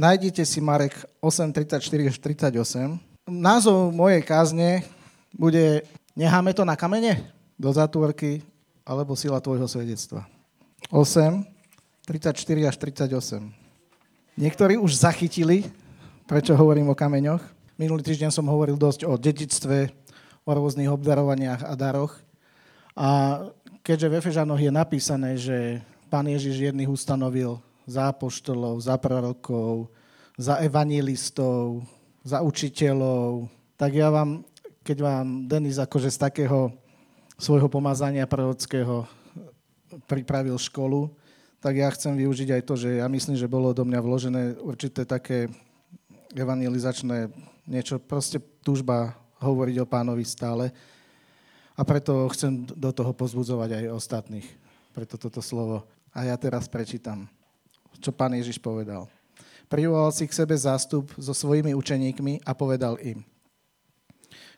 nájdite si Marek 8.34-38. Názov mojej kázne bude Necháme to na kamene? Do zatvorky alebo sila tvojho svedectva. 8, 34 až 38. Niektorí už zachytili, prečo hovorím o kameňoch. Minulý týždeň som hovoril dosť o dedictve, o rôznych obdarovaniach a daroch. A keďže v Efežanoch je napísané, že pán Ježiš jedných ustanovil za apoštolov, za prorokov, za evangelistov, za učiteľov, tak ja vám, keď vám Denis akože z takého svojho pomazania prorockého pripravil školu, tak ja chcem využiť aj to, že ja myslím, že bolo do mňa vložené určité také evangelizačné niečo, proste túžba hovoriť o pánovi stále. A preto chcem do toho pozbudzovať aj ostatných. Preto toto slovo. A ja teraz prečítam, čo pán Ježiš povedal. Privolal si k sebe zástup so svojimi učeníkmi a povedal im.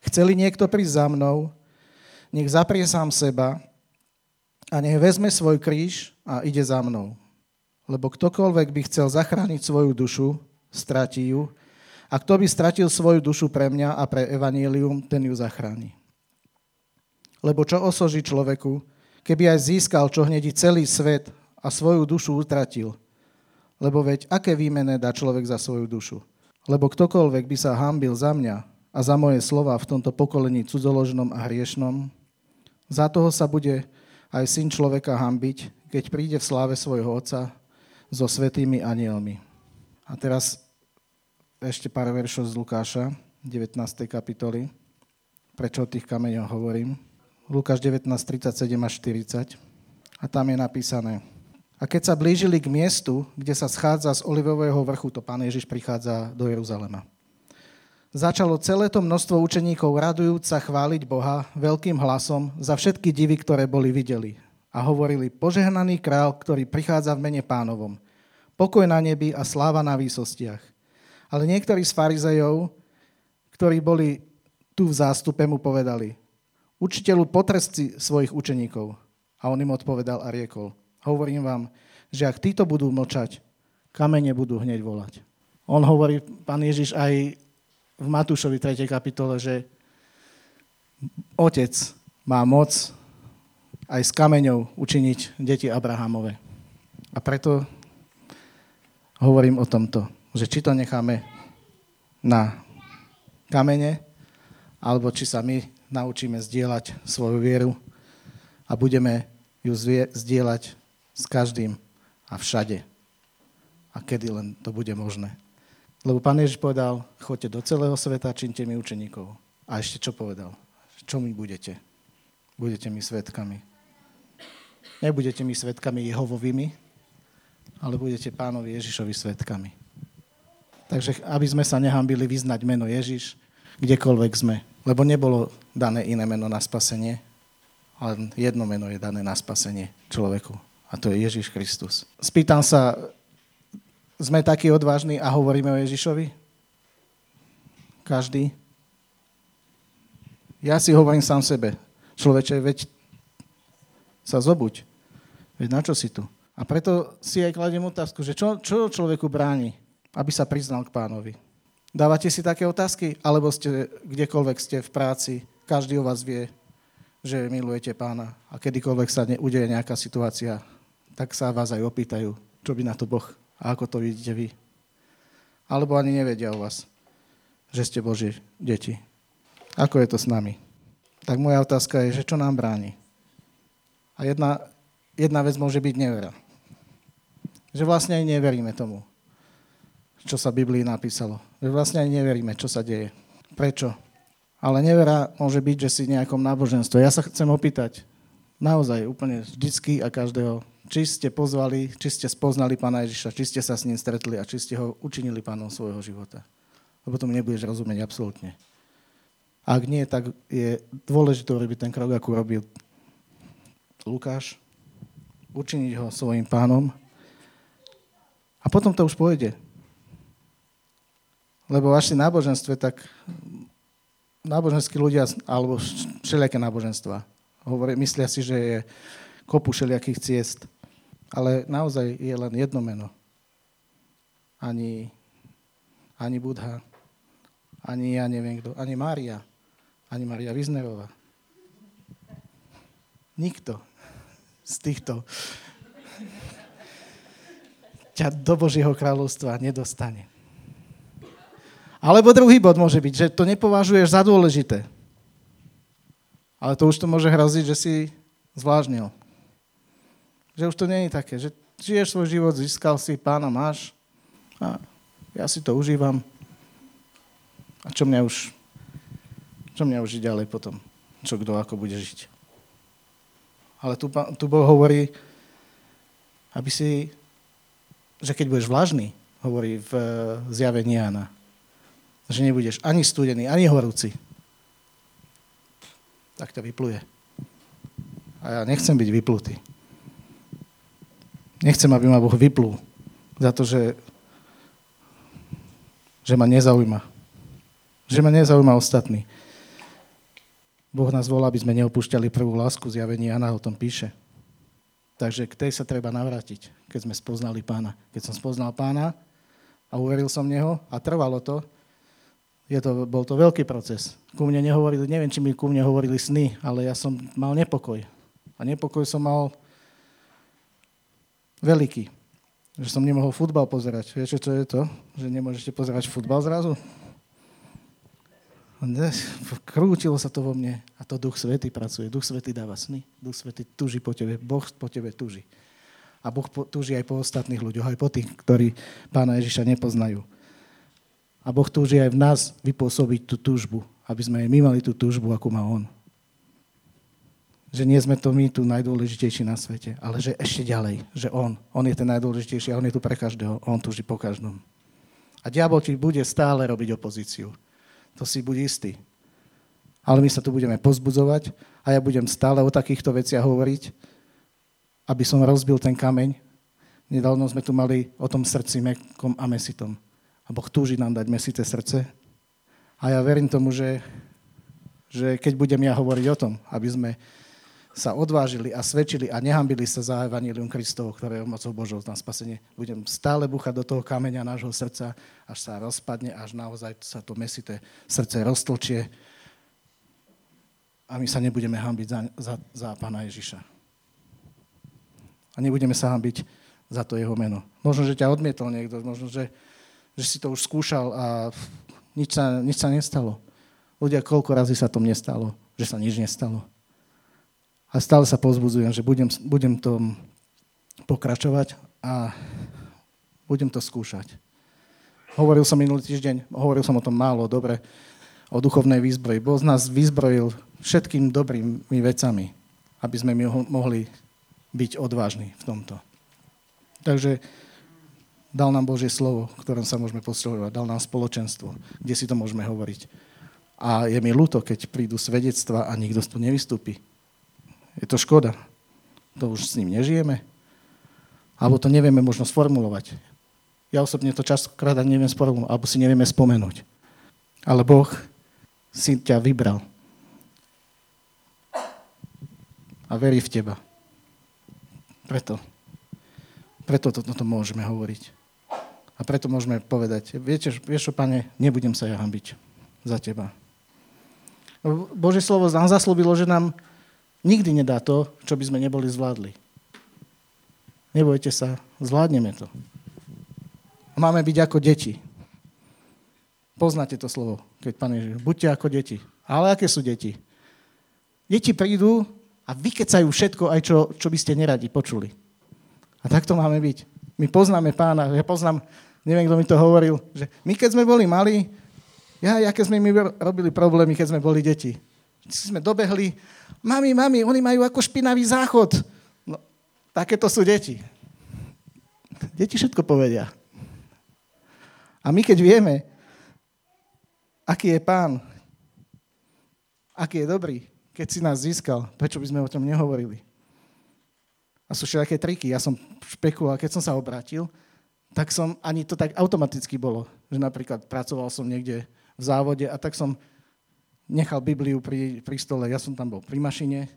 Chceli niekto prísť za mnou, nech zaprie sám seba a nech vezme svoj kríž a ide za mnou. Lebo ktokoľvek by chcel zachrániť svoju dušu, stratí ju. A kto by stratil svoju dušu pre mňa a pre evanílium, ten ju zachráni. Lebo čo osoží človeku, keby aj získal čo hnedí celý svet a svoju dušu utratil? Lebo veď aké výmené dá človek za svoju dušu? Lebo ktokoľvek by sa hambil za mňa a za moje slova v tomto pokolení cudzoložnom a hriešnom, za toho sa bude aj syn človeka hambiť, keď príde v sláve svojho Otca so svetými anielmi. A teraz ešte pár veršov z Lukáša, 19. kapitoly. Prečo o tých kameňoch hovorím? Lukáš 19, 37 až 40. A tam je napísané. A keď sa blížili k miestu, kde sa schádza z Olivového vrchu, to pán Ježiš prichádza do Jeruzalema. Začalo celé to množstvo učeníkov radujúc sa chváliť Boha veľkým hlasom za všetky divy, ktoré boli videli. A hovorili, požehnaný král, ktorý prichádza v mene pánovom. Pokoj na nebi a sláva na výsostiach. Ale niektorí z farizejov, ktorí boli tu v zástupe, mu povedali, učiteľu potresti svojich učeníkov. A on im odpovedal a riekol, hovorím vám, že ak títo budú mlčať, kamene budú hneď volať. On hovorí, pán Ježiš, aj v Matúšovi 3. kapitole, že otec má moc aj s kameňou učiniť deti Abrahamove. A preto hovorím o tomto, že či to necháme na kamene, alebo či sa my naučíme zdieľať svoju vieru a budeme ju zdieľať s každým a všade. A kedy len to bude možné. Lebo pán Ježiš povedal, choďte do celého sveta, činte mi učeníkov. A ešte čo povedal? Čo mi budete? Budete mi svetkami. Nebudete mi svetkami Jehovovými, ale budete pánovi Ježišovi svetkami. Takže aby sme sa nehambili vyznať meno Ježiš, kdekoľvek sme. Lebo nebolo dané iné meno na spasenie, ale jedno meno je dané na spasenie človeku. A to je Ježiš Kristus. Spýtam sa, sme takí odvážni a hovoríme o Ježišovi? Každý? Ja si hovorím sám sebe. Človeče, veď sa zobuď. Veď na čo si tu? A preto si aj kladiem otázku, že čo, čo človeku bráni, aby sa priznal k pánovi? Dávate si také otázky? Alebo ste, kdekoľvek ste v práci, každý o vás vie, že milujete pána a kedykoľvek sa udeje nejaká situácia, tak sa vás aj opýtajú, čo by na to Boh a ako to vidíte vy. Alebo ani nevedia o vás, že ste Boží deti. Ako je to s nami? Tak moja otázka je, že čo nám bráni? A jedna, jedna vec môže byť nevera. Že vlastne aj neveríme tomu, čo sa Biblii napísalo. Že vlastne aj neveríme, čo sa deje. Prečo? Ale nevera môže byť, že si v nejakom náboženstve. Ja sa chcem opýtať, naozaj úplne vždycky a každého, či ste pozvali, či ste spoznali Pána Ježiša, či ste sa s ním stretli a či ste ho učinili pánom svojho života. Lebo tomu nebudeš rozumieť absolútne. Ak nie, tak je dôležité urobiť ten krok, ako robil Lukáš, učiniť ho svojim pánom a potom to už pôjde. Lebo v náboženstve, tak náboženskí ľudia, alebo všelijaké náboženstva, hovorí, myslia si, že je kopu všelijakých ciest. Ale naozaj je len jedno meno. Ani ani Budha, ani ja neviem kto, ani Mária, ani Maria Viznerová. Nikto z týchto ťa do Božieho kráľovstva nedostane. Alebo druhý bod môže byť, že to nepovažuješ za dôležité. Ale to už to môže hroziť, že si zvlážnil. Že už to je také, že žiješ svoj život, získal si, pána máš a ja si to užívam. A čo mňa už, čo mňa už ďalej potom? Čo kto ako bude žiť? Ale tu, tu Boh hovorí, aby si, že keď budeš vlažný, hovorí v eh, zjavení Jana, že nebudeš ani studený, ani horúci, tak ťa vypluje. A ja nechcem byť vyplutý. Nechcem, aby ma Boh vyplul za to, že, že ma nezaujíma. Že ma nezaujíma ostatný. Boh nás volá, aby sme neopúšťali prvú lásku, zjavenie Jana o tom píše. Takže k tej sa treba navrátiť, keď sme spoznali pána. Keď som spoznal pána a uveril som neho a trvalo to, je to, bol to veľký proces. Ku mne nehovorili, neviem, či mi ku mne hovorili sny, ale ja som mal nepokoj. A nepokoj som mal veľký. Že som nemohol futbal pozerať. Viete, čo je to? Že nemôžete pozerať futbal zrazu? Krútilo sa to vo mne a to Duch Svety pracuje. Duch Svety dáva sny. Duch Svety tuží po tebe. Boh po tebe tuží. A Boh tuží aj po ostatných ľuďoch, aj po tých, ktorí Pána Ježiša nepoznajú. A Boh túži aj v nás vypôsobiť tú túžbu, aby sme aj my mali tú túžbu, ako má On. Že nie sme to my tu najdôležitejší na svete, ale že ešte ďalej, že On, On je ten najdôležitejší a On je tu pre každého. On túži po každom. A diabol ti bude stále robiť opozíciu. To si buď istý. Ale my sa tu budeme pozbudzovať a ja budem stále o takýchto veciach hovoriť, aby som rozbil ten kameň. Nedávno sme tu mali o tom srdci mekom a mesitom. A Boh túži nám dať mesité srdce. A ja verím tomu, že, že keď budem ja hovoriť o tom, aby sme sa odvážili a svedčili a nehambili sa za Evangelium Kristovo, ktoré je mocou Božou na spasenie. Budem stále buchať do toho kameňa nášho srdca, až sa rozpadne, až naozaj sa to mesité srdce roztlčie a my sa nebudeme hambiť za, za, za Pána Ježiša. A nebudeme sa hambiť za to jeho meno. Možno, že ťa odmietol niekto, možno, že, že si to už skúšal a nič sa, nič sa nestalo. Ľudia, koľko razy sa to nestalo, že sa nič nestalo. A stále sa pozbudzujem, že budem, budem to pokračovať a budem to skúšať. Hovoril som minulý týždeň, hovoril som o tom málo, dobre, o duchovnej výzbroji. Boh z nás vyzbrojil všetkým dobrými vecami, aby sme my mohli byť odvážni v tomto. Takže dal nám Božie slovo, ktorom sa môžeme posilovať, dal nám spoločenstvo, kde si to môžeme hovoriť. A je mi ľúto, keď prídu svedectva a nikto tu nevystúpi. Je to škoda. To už s ním nežijeme. Alebo to nevieme možno sformulovať. Ja osobne to častokrát ani neviem sformulovať, alebo si nevieme spomenúť. Ale Boh si ťa vybral. A verí v teba. Preto. Preto toto to, to môžeme hovoriť. A preto môžeme povedať, viete, vieš čo, pane, nebudem sa ja hambiť za teba. Bože slovo nám zaslúbilo, že nám nikdy nedá to, čo by sme neboli zvládli. Nebojte sa, zvládneme to. Máme byť ako deti. Poznáte to slovo, keď pán Ježiš, buďte ako deti. Ale aké sú deti? Deti prídu a vykecajú všetko, aj čo, čo by ste neradi počuli. A tak to máme byť. My poznáme pána, ja poznám, neviem, kto mi to hovoril, že my keď sme boli malí, ja, aké sme my robili problémy, keď sme boli deti. Sme dobehli, mami, mami, oni majú ako špinavý záchod. No, takéto sú deti. Deti všetko povedia. A my keď vieme, aký je pán, aký je dobrý, keď si nás získal, prečo by sme o tom nehovorili? A sú všetké triky. Ja som špekuloval, keď som sa obrátil, tak som, ani to tak automaticky bolo, že napríklad pracoval som niekde v závode a tak som nechal Bibliu pri, pri stole, ja som tam bol pri mašine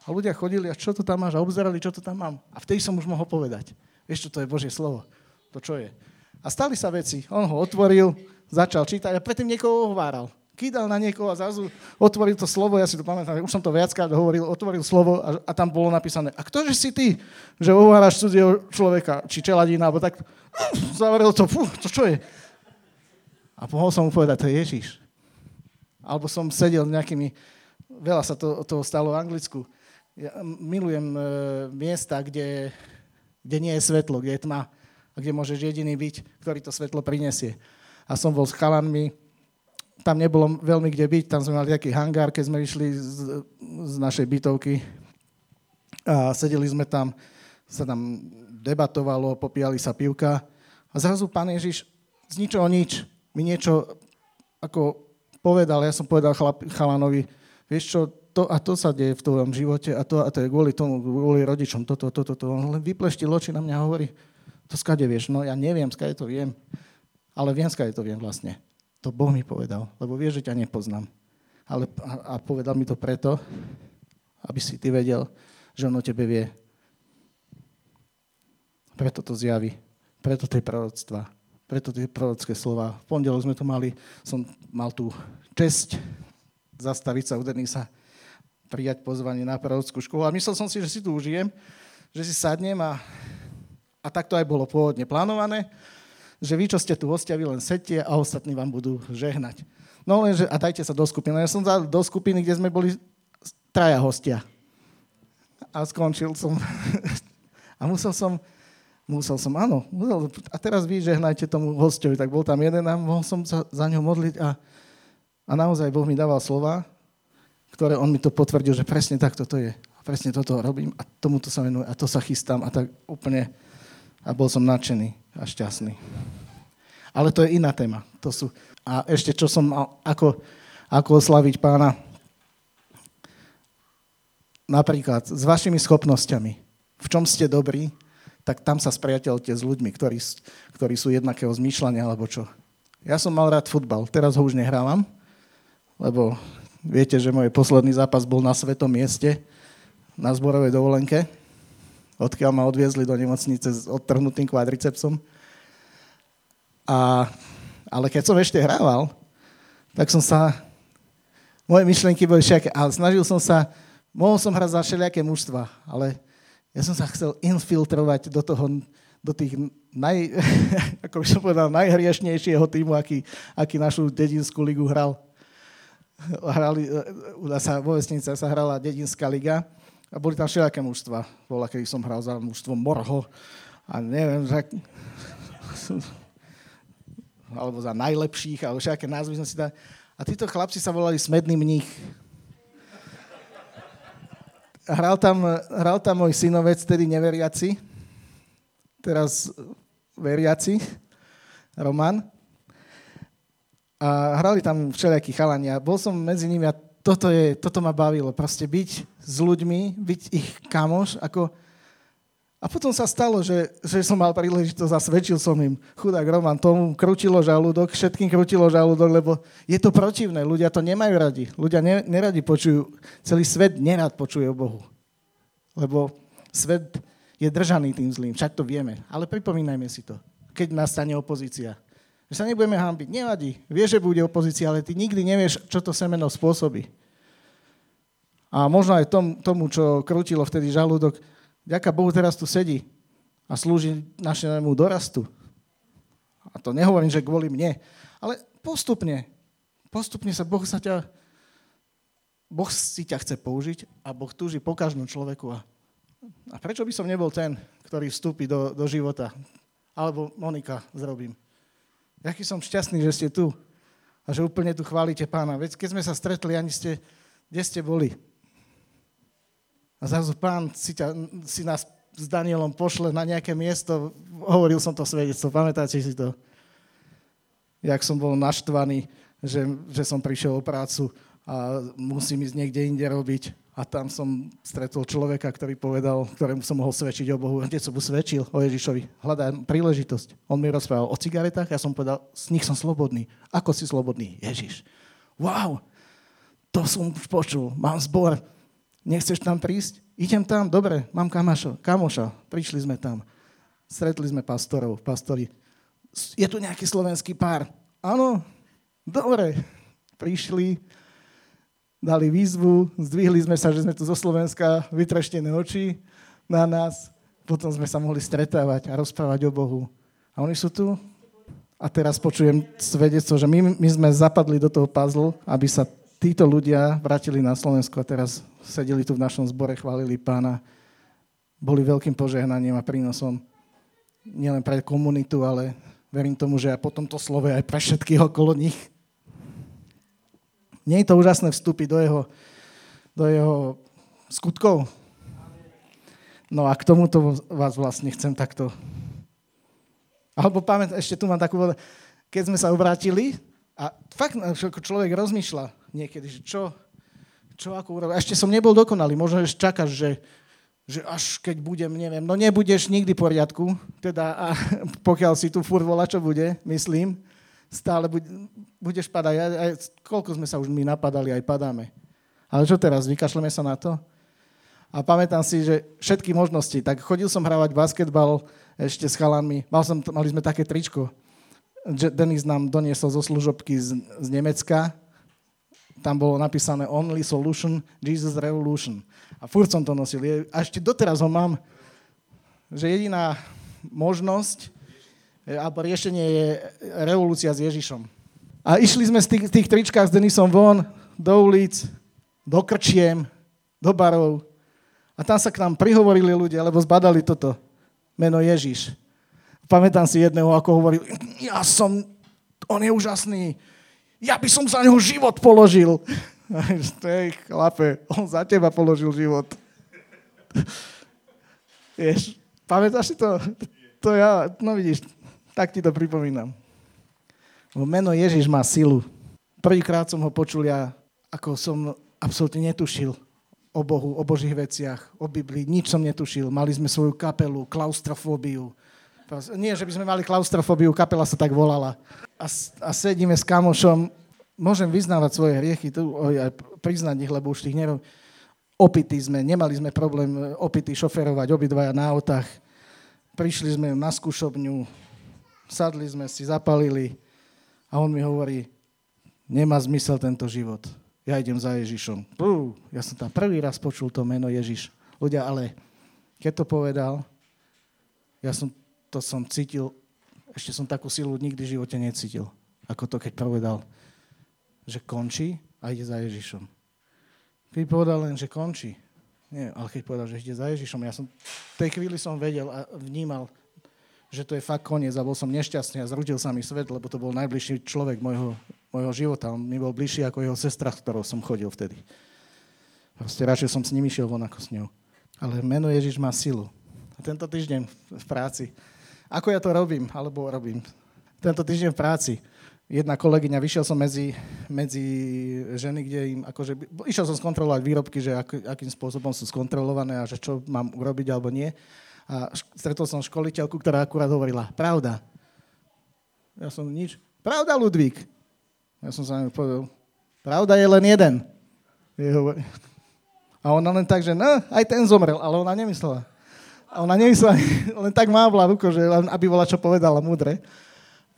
a ľudia chodili a čo to tam máš a obzerali, čo to tam mám. A vtedy som už mohol povedať, vieš čo, to je Božie slovo, to čo je. A stali sa veci, on ho otvoril, začal čítať a predtým niekoho ohováral. Kýdal na niekoho a zrazu otvoril to slovo, ja si to pamätám, už som to viackrát hovoril, otvoril slovo a, a tam bolo napísané, a ktože si ty, že ohováraš cudzieho človeka, či čeladína, alebo tak, zavrel to, fú, to čo je? A mohol som mu povedať, to je Ježiš. Alebo som sedel nejakými, veľa sa to, toho stalo v Anglicku. Ja milujem e, miesta, kde, kde nie je svetlo, kde je tma a kde môžeš jediný byť, ktorý to svetlo prinesie. A som bol s chalanmi, tam nebolo veľmi kde byť, tam sme mali taký hangár, keď sme išli z, z našej bytovky a sedeli sme tam, sa tam debatovalo, popíjali sa pivka a zrazu pán Ježiš z ničoho nič mi niečo ako povedal, ja som povedal chlap, chalanovi, vieš čo, to a to sa deje v tvojom živote a to, a to je kvôli tomu, kvôli rodičom, toto, toto, toto. On len vypleštil oči na mňa a hovorí, to skade vieš, no ja neviem, skade to viem, ale viem, skade to viem vlastne. To Boh mi povedal, lebo vie, že ťa nepoznám. Ale, a, a povedal mi to preto, aby si ty vedel, že on o tebe vie. Preto to zjaví. Preto tie proroctva. Preto tie prorocké slova. V pondelok sme to mali, som mal tú česť zastaviť sa u Denisa, prijať pozvanie na prorockú školu. A myslel som si, že si tu užijem, že si sadnem a, a tak to aj bolo pôvodne plánované že vy, čo ste tu hostia, vy len sedte a ostatní vám budú žehnať. No lenže, a dajte sa do skupiny. Ja som dal do skupiny, kde sme boli traja hostia. A skončil som. a musel som, musel som, áno, musel, a teraz vy žehnajte tomu hostovi. Tak bol tam jeden a mohol som sa za ňo modliť a, a naozaj Boh mi dával slova, ktoré on mi to potvrdil, že presne takto to je. A presne toto robím a tomuto sa venujem a to sa chystám a tak úplne a bol som nadšený a šťastný. Ale to je iná téma. To sú... A ešte, čo som mal, ako, ako oslaviť pána. Napríklad s vašimi schopnosťami. V čom ste dobrí, tak tam sa spriateľte s ľuďmi, ktorí, ktorí sú jednakého zmýšľania alebo čo. Ja som mal rád futbal, teraz ho už nehrávam, lebo viete, že môj posledný zápas bol na svetom mieste, na zborovej dovolenke odkiaľ ma odviezli do nemocnice s odtrhnutým kvadricepsom. A, ale keď som ešte hrával, tak som sa... Moje myšlienky boli všaké, ale snažil som sa... Mohol som hrať za všelijaké mužstva, ale ja som sa chcel infiltrovať do toho, do tých naj, ako by som povedal, najhriešnejšieho týmu, aký, aký našu dedinskú ligu hral. Hrali, u nás sa, vo vesnice sa hrala dedinská liga a boli tam všelijaké mužstva. Bola, keď som hral za mužstvo Morho a neviem, že... alebo za najlepších, alebo všelijaké názvy som si dal. A títo chlapci sa volali Smedný mních. Hral tam, hral tam môj synovec, tedy neveriaci, teraz veriaci, Roman. A hrali tam všelijakí chalania. Bol som medzi nimi a toto, je, toto ma bavilo. Proste byť s ľuďmi, byť ich kamoš. Ako... A potom sa stalo, že, že som mal príležitosť a svedčil som im. Chudák Roman, tomu krutilo žalúdok, všetkým krutilo žalúdok, lebo je to protivné. Ľudia to nemajú radi. Ľudia ne, neradi počujú, celý svet nerad počuje o Bohu. Lebo svet je držaný tým zlým, však to vieme. Ale pripomínajme si to, keď nastane opozícia že sa nebudeme hambiť. Nevadí. Vieš, že bude opozícia, ale ty nikdy nevieš, čo to semeno spôsobí. A možno aj tom, tomu, čo krutilo vtedy žalúdok, ďaká Bohu teraz tu sedí a slúži našemu dorastu. A to nehovorím, že kvôli mne, ale postupne, postupne sa Boh sa ťa, Boh si ťa chce použiť a Boh túži po každom človeku. A, a prečo by som nebol ten, ktorý vstúpi do, do života? Alebo Monika zrobím. Jaký som šťastný, že ste tu a že úplne tu chválite pána. Veď keď sme sa stretli, ani ste, kde ste boli? A zrazu pán si, ťa, si nás s Danielom pošle na nejaké miesto. Hovoril som to svedectvo, pamätáte si to? Jak som bol naštvaný, že, že som prišiel o prácu a musím ísť niekde inde robiť. A tam som stretol človeka, ktorý povedal, ktorému som mohol svedčiť o Bohu. Hneď som mu svedčil o Ježišovi. Hľadám príležitosť. On mi rozprával o cigaretách, ja som povedal, z nich som slobodný. Ako si slobodný? Ježiš. Wow, to som počul. Mám zbor. Nechceš tam prísť? Idem tam, dobre, mám kamašo, kamoša. Prišli sme tam. Stretli sme pastorov, pastori. Je tu nejaký slovenský pár. áno, dobre. Prišli, dali výzvu, zdvihli sme sa, že sme tu zo Slovenska, vytreštené oči na nás. Potom sme sa mohli stretávať a rozprávať o Bohu. A oni sú tu. A teraz počujem svedectvo, že my, my sme zapadli do toho puzzle, aby sa títo ľudia vrátili na Slovensko a teraz sedeli tu v našom zbore, chválili pána. Boli veľkým požehnaním a prínosom nielen pre komunitu, ale verím tomu, že aj po tomto slove aj pre všetkých okolo nich. Nie je to úžasné vstúpiť do jeho, do jeho skutkov? No a k tomuto vás vlastne chcem takto... Alebo pamäť, ešte tu mám takú... Keď sme sa obrátili, a fakt človek rozmýšľa niekedy, že čo, čo ako urobiť. Ešte som nebol dokonalý, možno ešte čakáš, že, že až keď budem, neviem, no nebudeš nikdy v poriadku, teda a pokiaľ si tu furt volá, čo bude, myslím, stále bude, budeš padať. Aj, aj, koľko sme sa už my napadali, aj padáme. Ale čo teraz, vykašleme sa na to? A pamätám si, že všetky možnosti. Tak chodil som hravať basketbal ešte s chalanmi. Mal som, mali sme také tričko Denis nám doniesol zo služobky z, z Nemecka. Tam bolo napísané Only Solution, Jesus Revolution. A furt som to nosil. A ešte doteraz ho mám, že jediná možnosť e, alebo riešenie je revolúcia s Ježišom. A išli sme z tých, tých tričkách s Denisom von, do ulic, do krčiem, do barov. A tam sa k nám prihovorili ľudia, lebo zbadali toto meno Ježiš pamätám si jedného, ako hovoril, ja som, on je úžasný, ja by som za neho život položil. Tej chlape, on za teba položil život. Vieš, pamätáš si to? To ja, no vidíš, tak ti to pripomínam. Meno Ježiš má silu. Prvýkrát som ho počul ja, ako som absolútne netušil o Bohu, o Božích veciach, o Biblii. Nič som netušil. Mali sme svoju kapelu, klaustrofóbiu. Nie, že by sme mali klaustrofóbiu, kapela sa tak volala. A, a sedíme s kamošom, môžem vyznávať svoje hriechy, tu aj priznať ich, lebo už tých nerov... Opity sme, nemali sme problém e, opity šoferovať obidvaja na autách. Prišli sme na skúšobňu, sadli sme si, zapalili a on mi hovorí, nemá zmysel tento život. Ja idem za Ježišom. Pú, ja som tam prvý raz počul to meno Ježiš. Ľudia, ale keď to povedal, ja som to som cítil, ešte som takú silu nikdy v živote necítil, ako to, keď povedal, že končí a ide za Ježišom. Keď povedal len, že končí, nie, ale keď povedal, že ide za Ježišom, ja som, v tej chvíli som vedel a vnímal, že to je fakt koniec a bol som nešťastný a zrudil sa mi svet, lebo to bol najbližší človek môjho, môjho života. On mi bol bližší ako jeho sestra, s ktorou som chodil vtedy. Proste radšej som s ním išiel von ako s ňou. Ale meno Ježiš má silu. A tento týždeň v práci ako ja to robím, alebo robím. Tento týždeň v práci jedna kolegyňa, vyšiel som medzi, medzi ženy, kde im, akože, išiel som skontrolovať výrobky, že ak, akým spôsobom sú skontrolované a že čo mám urobiť alebo nie. A stretol som školiteľku, ktorá akurát hovorila, pravda. Ja som nič. Pravda, Ludvík. Ja som sa povedal, pravda je len jeden. A ona len tak, že no, aj ten zomrel, ale ona nemyslela. A ona nemyslela, len tak mávla ruko, že aby bola čo povedala múdre.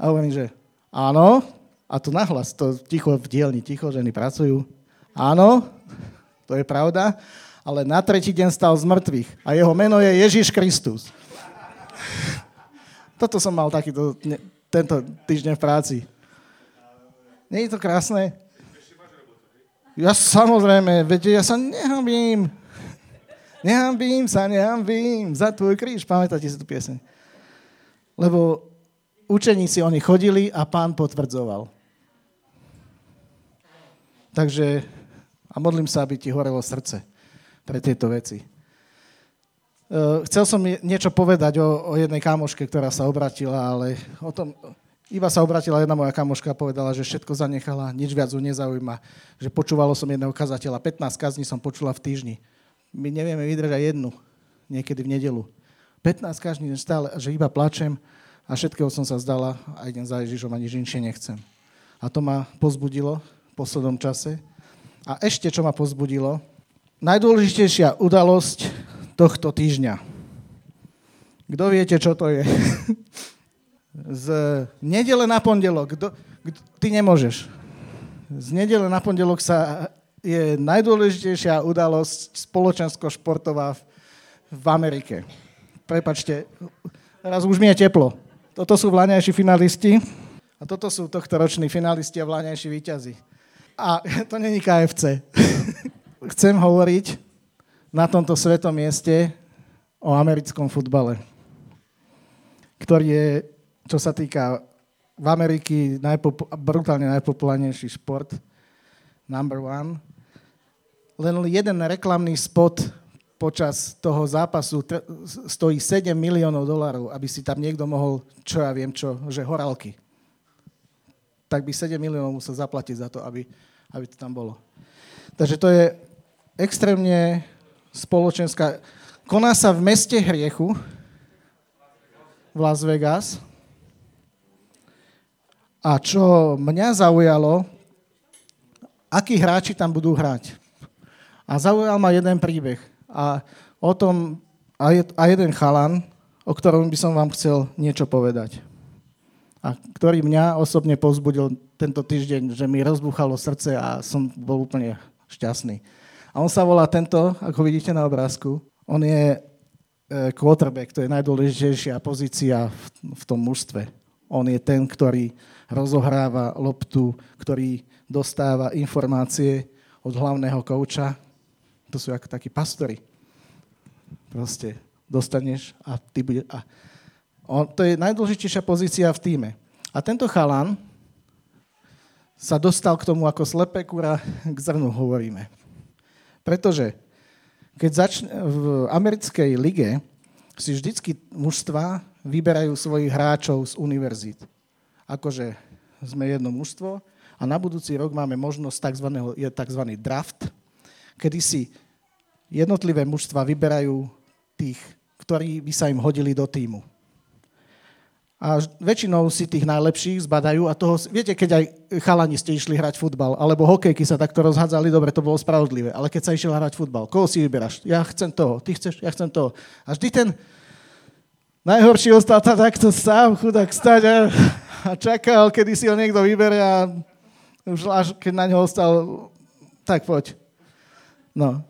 A hovorím, že áno, a tu nahlas, to ticho v dielni, ticho, ženy pracujú. Áno, to je pravda, ale na tretí deň stal z mŕtvych a jeho meno je Ježiš Kristus. Toto som mal takýto, tento týždeň v práci. Nie je to krásne? Ja samozrejme, viete, ja sa nehambím. Nehambím sa, nehambím za tvoj kríž. Pamätáte si tú pieseň? Lebo učeníci oni chodili a pán potvrdzoval. Takže a modlím sa, aby ti horelo srdce pre tieto veci. E, chcel som niečo povedať o, o jednej kamoške, ktorá sa obratila, ale o tom, iba sa obratila jedna moja kamoška a povedala, že všetko zanechala, nič viac ju nezaujíma. Že počúvalo som jedného kazateľa, 15 kazní som počula v týždni my nevieme vydržať jednu, niekedy v nedelu. 15 každý deň stále, že iba plačem a všetkého som sa zdala a idem za Ježišom a nič inšie nechcem. A to ma pozbudilo v poslednom čase. A ešte, čo ma pozbudilo, najdôležitejšia udalosť tohto týždňa. Kto viete, čo to je? Z nedele na pondelok. Kto, Ty nemôžeš. Z nedele na pondelok sa je najdôležitejšia udalosť spoločensko-športová v, v Amerike. Prepačte, teraz už mi je teplo. Toto sú vláňajší finalisti a toto sú tohto roční finalisti a vláňajší výťazí. A to není KFC. Chcem hovoriť na tomto svetom mieste o americkom futbale, ktorý je, čo sa týka v Ameriky najpop- brutálne najpopulárnejší šport, number one. Len jeden reklamný spot počas toho zápasu tr- stojí 7 miliónov dolárov, aby si tam niekto mohol, čo ja viem čo, že horálky. Tak by 7 miliónov musel zaplatiť za to, aby, aby to tam bolo. Takže to je extrémne spoločenská... Koná sa v meste hriechu, v Las Vegas, a čo mňa zaujalo, akí hráči tam budú hrať. A zaujal ma jeden príbeh. A o tom, a, je, a jeden chalan, o ktorom by som vám chcel niečo povedať. A ktorý mňa osobne povzbudil tento týždeň, že mi rozbuchalo srdce a som bol úplne šťastný. A on sa volá tento, ako vidíte na obrázku, on je e, quarterback, to je najdôležitejšia pozícia v, v tom mužstve. On je ten, ktorý rozohráva loptu, ktorý dostáva informácie od hlavného kouča. To sú ako takí pastori. Proste dostaneš a ty bude... A on, to je najdôležitejšia pozícia v týme. A tento chalan sa dostal k tomu ako slepé kura k zrnu, hovoríme. Pretože keď začne, v americkej lige si vždycky mužstva vyberajú svojich hráčov z univerzít akože sme jedno mužstvo a na budúci rok máme možnosť tzv. je tzv. draft, kedy si jednotlivé mužstva vyberajú tých, ktorí by sa im hodili do týmu. A väčšinou si tých najlepších zbadajú a toho, viete, keď aj chalani ste išli hrať futbal, alebo hokejky sa takto rozhádzali, dobre, to bolo spravodlivé, ale keď sa išiel hrať futbal, koho si vyberáš? Ja chcem toho, ty chceš, ja chcem toho. A vždy ten najhorší ostal tam takto sám, chudák stať a a čakal, kedy si ho niekto vybere a už až keď na ňo ostal, tak poď. No.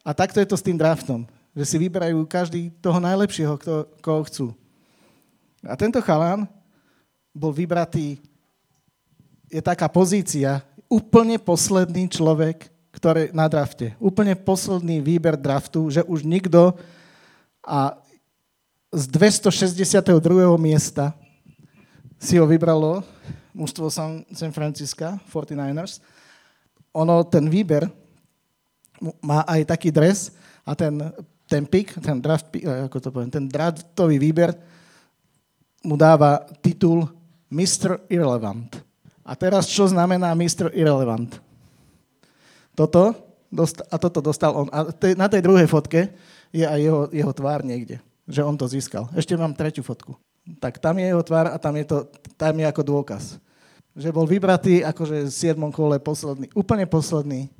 A takto je to s tým draftom, že si vyberajú každý toho najlepšieho, kto, koho chcú. A tento chalán bol vybratý, je taká pozícia, úplne posledný človek, ktorý na drafte. Úplne posledný výber draftu, že už nikto a z 262. miesta si ho vybralo mužstvo San, San Francisca, 49ers. Ono, ten výber má aj taký dres a ten, ten pick, ten draft, eh, ako to poviem, ten draftový výber mu dáva titul Mr. Irrelevant. A teraz čo znamená Mr. Irrelevant? Toto, a toto dostal on. A na tej druhej fotke je aj jeho, jeho tvár niekde, že on to získal. Ešte mám tretiu fotku tak tam je jeho tvár a tam je, to, tam je ako dôkaz. Že bol vybratý akože v 7. kole posledný, úplne posledný.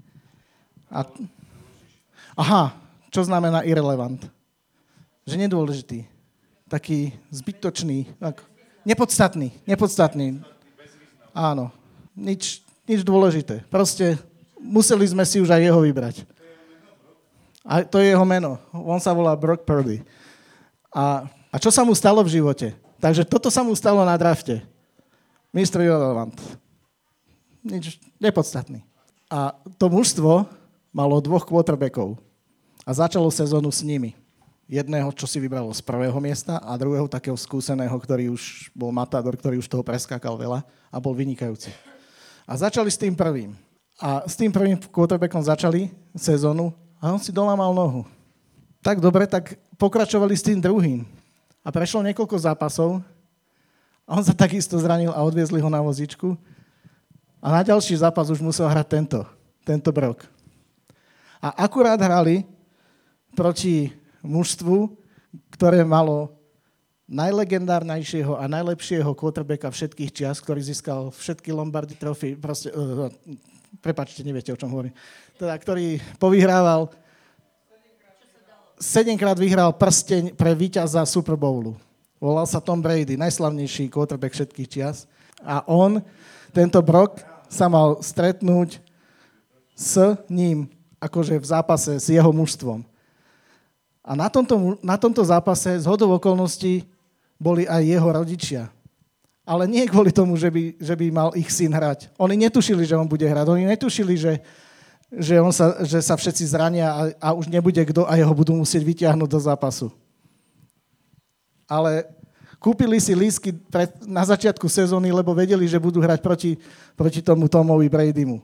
A... Aha, čo znamená irrelevant? Že nedôležitý. Taký zbytočný. Tak, nepodstatný. Nepodstatný. Áno. Nič, nič dôležité. Proste museli sme si už aj jeho vybrať. A to je jeho meno. On sa volá Brock Purdy. A a čo sa mu stalo v živote? Takže toto sa mu stalo na drafte. Mr. Irrelevant. Nič nepodstatný. A to mužstvo malo dvoch quarterbackov a začalo sezónu s nimi. Jedného, čo si vybralo z prvého miesta a druhého takého skúseného, ktorý už bol matador, ktorý už toho preskákal veľa a bol vynikajúci. A začali s tým prvým. A s tým prvým quarterbackom začali sezónu a on si dolámal nohu. Tak dobre, tak pokračovali s tým druhým. A prešlo niekoľko zápasov a on sa takisto zranil a odviezli ho na vozičku. A na ďalší zápas už musel hrať tento, tento brok. A akurát hrali proti mužstvu, ktoré malo najlegendárnejšieho a najlepšieho quarterbacka všetkých čias, ktorý získal všetky Lombardy trofy, proste, uh, prepačte, neviete, o čom hovorím, teda, ktorý povyhrával sedemkrát vyhral prsteň pre víťaza Super Bowlu. Volal sa Tom Brady, najslavnejší quarterback všetkých čias. A on tento Brok sa mal stretnúť s ním, akože v zápase s jeho mužstvom. A na tomto, na tomto zápase z okolností boli aj jeho rodičia. Ale nie kvôli tomu, že by, že by mal ich syn hrať. Oni netušili, že on bude hrať. Oni netušili, že, že, on sa, že sa všetci zrania a, a už nebude kto a jeho budú musieť vyťahnuť do zápasu. Ale kúpili si lísky pred, na začiatku sezóny, lebo vedeli, že budú hrať proti, proti tomu Tomovi Bradymu.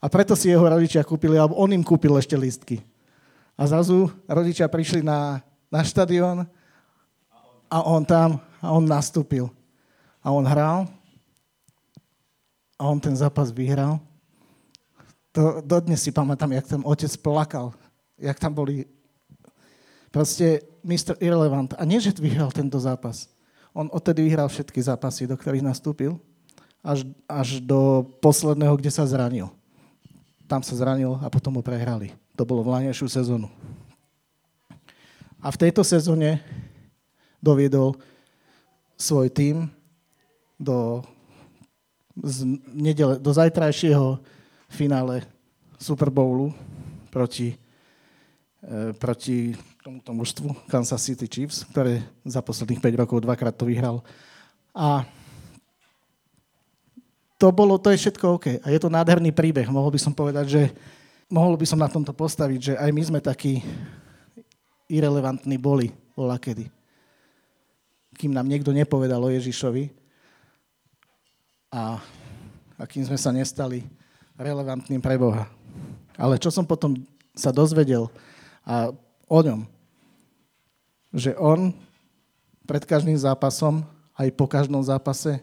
A preto si jeho rodičia kúpili, alebo on im kúpil ešte lístky. A zrazu rodičia prišli na, na štadión a on tam, a on nastúpil. A on hral a on ten zápas vyhral. To, dodnes si pamätám, jak ten otec plakal, jak tam boli proste Mr. Irrelevant. A nie, že vyhral tento zápas. On odtedy vyhral všetky zápasy, do ktorých nastúpil, až, až do posledného, kde sa zranil. Tam sa zranil a potom ho prehrali. To bolo v lanejšiu sezónu. A v tejto sezóne doviedol svoj tým do, z nedele, do zajtrajšieho finále Super Bowlu proti, e, proti tomuto mužstvu Kansas City Chiefs, ktoré za posledných 5 rokov dvakrát to vyhral. A to bolo, to je všetko OK. A je to nádherný príbeh. Mohol by som povedať, že mohol by som na tomto postaviť, že aj my sme takí irrelevantní boli bola kedy. Kým nám niekto nepovedal o Ježišovi a, a kým sme sa nestali relevantným pre Boha. Ale čo som potom sa dozvedel a o ňom, že on pred každým zápasom, aj po každom zápase,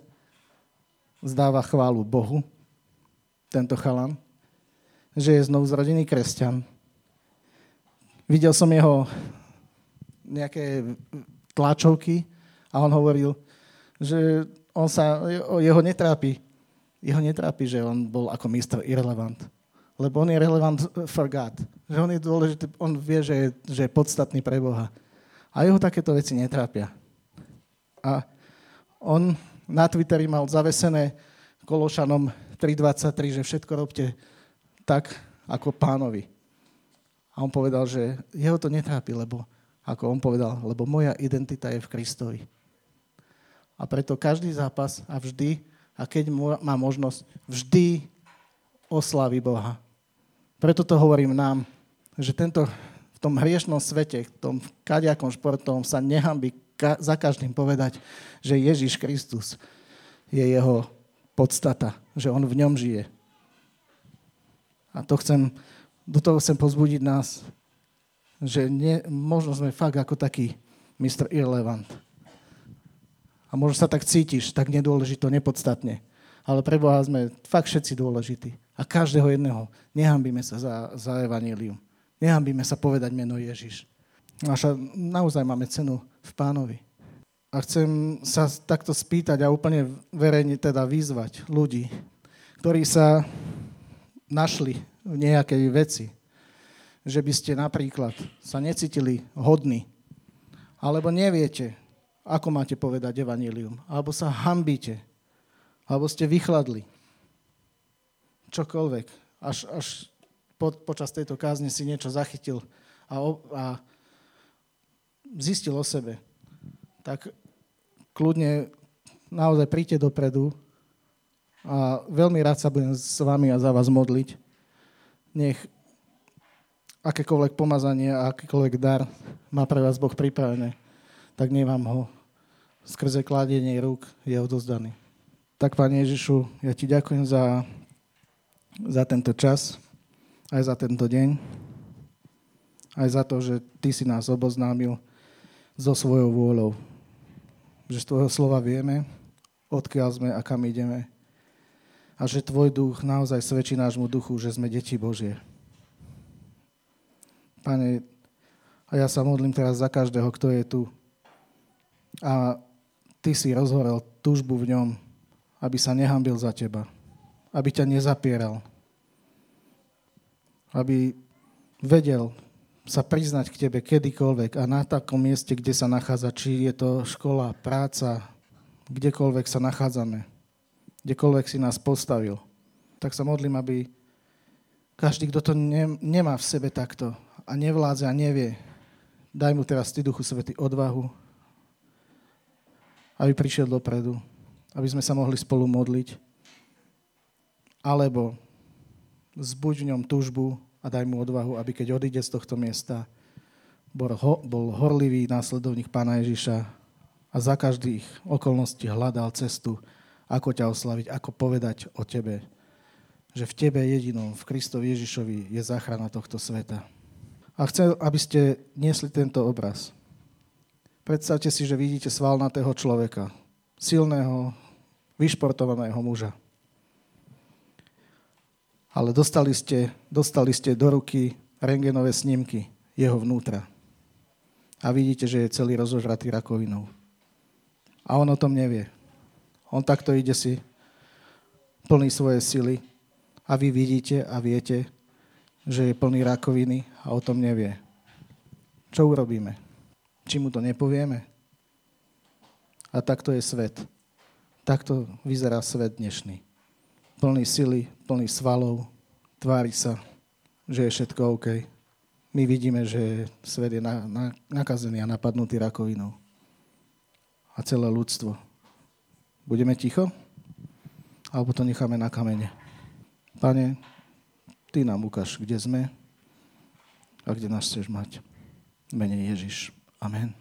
zdáva chválu Bohu, tento chalan, že je znovu zrodený kresťan. Videl som jeho nejaké tlačovky a on hovoril, že on sa, jeho netrápi, jeho netrápi, že on bol ako mistr irrelevant. Lebo on je relevant for God. Že on je dôležitý, on vie, že je, že je podstatný pre Boha. A jeho takéto veci netrápia. A on na Twitteri mal zavesené Kološanom 3.23, že všetko robte tak ako pánovi. A on povedal, že jeho to netrápi, lebo, ako on povedal, lebo moja identita je v Kristovi. A preto každý zápas a vždy, a keď má možnosť, vždy oslaví Boha. Preto to hovorím nám, že tento, v tom hriešnom svete, v tom kaďakom športovom sa nehambí ka- za každým povedať, že Ježiš Kristus je jeho podstata, že on v ňom žije. A to chcem, do toho chcem pozbudiť nás, že nie, možno sme fakt ako taký Mr. Irrelevant. A možno sa tak cítiš, tak nedôležito, nepodstatne. Ale pre Boha sme fakt všetci dôležití. A každého jedného. Nehambíme sa za, za evanílium. Nehambíme sa povedať meno Ježiš. Naša, naozaj máme cenu v pánovi. A chcem sa takto spýtať a úplne verejne teda vyzvať ľudí, ktorí sa našli v nejakej veci, že by ste napríklad sa necítili hodní, alebo neviete, ako máte povedať evanílium, alebo sa hambíte, alebo ste vychladli. Čokoľvek. Až, až po, počas tejto kázne si niečo zachytil a, a zistil o sebe. Tak kľudne naozaj príďte dopredu a veľmi rád sa budem s vami a za vás modliť. Nech akékoľvek pomazanie a akýkoľvek dar má pre vás Boh pripravené, tak nech vám ho skrze kládenie rúk je odozdaný. Tak, Pane Ježišu, ja Ti ďakujem za, za tento čas, aj za tento deň, aj za to, že Ty si nás oboznámil so svojou vôľou. Že z Tvojho slova vieme, odkiaľ sme a kam ideme a že Tvoj duch naozaj svedčí nášmu duchu, že sme deti Božie. Pane, a ja sa modlím teraz za každého, kto je tu. A Ty si rozhorel túžbu v ňom, aby sa nehambil za Teba. Aby ťa nezapieral. Aby vedel sa priznať k Tebe kedykoľvek a na takom mieste, kde sa nachádza, či je to škola, práca, kdekoľvek sa nachádzame kdekoľvek si nás postavil. Tak sa modlím, aby každý, kto to ne, nemá v sebe takto a nevládze a nevie, daj mu teraz Ty, Duchu Svety, odvahu, aby prišiel dopredu, aby sme sa mohli spolu modliť. Alebo zbuď v ňom túžbu a daj mu odvahu, aby keď odíde z tohto miesta, bol, ho, bol horlivý následovník Pána Ježiša a za každých okolností hľadal cestu, ako ťa oslaviť, ako povedať o tebe, že v tebe jedinom, v Kristovi Ježišovi je záchrana tohto sveta. A chcem, aby ste niesli tento obraz. Predstavte si, že vidíte svalnatého človeka, silného, vyšportovaného muža. Ale dostali ste, dostali ste do ruky rengenové snímky jeho vnútra. A vidíte, že je celý rozožratý rakovinou. A on o tom nevie. On takto ide si plný svoje sily a vy vidíte a viete, že je plný rakoviny a o tom nevie. Čo urobíme? či mu to nepovieme. A takto je svet. Takto vyzerá svet dnešný. Plný sily, plný svalov, tvári sa, že je všetko OK. My vidíme, že svet je na, na, nakazený a napadnutý rakovinou. A celé ľudstvo. Budeme ticho? Alebo to necháme na kamene? Pane, Ty nám ukáž, kde sme a kde nás chceš mať. Mene Ježiš. Amen.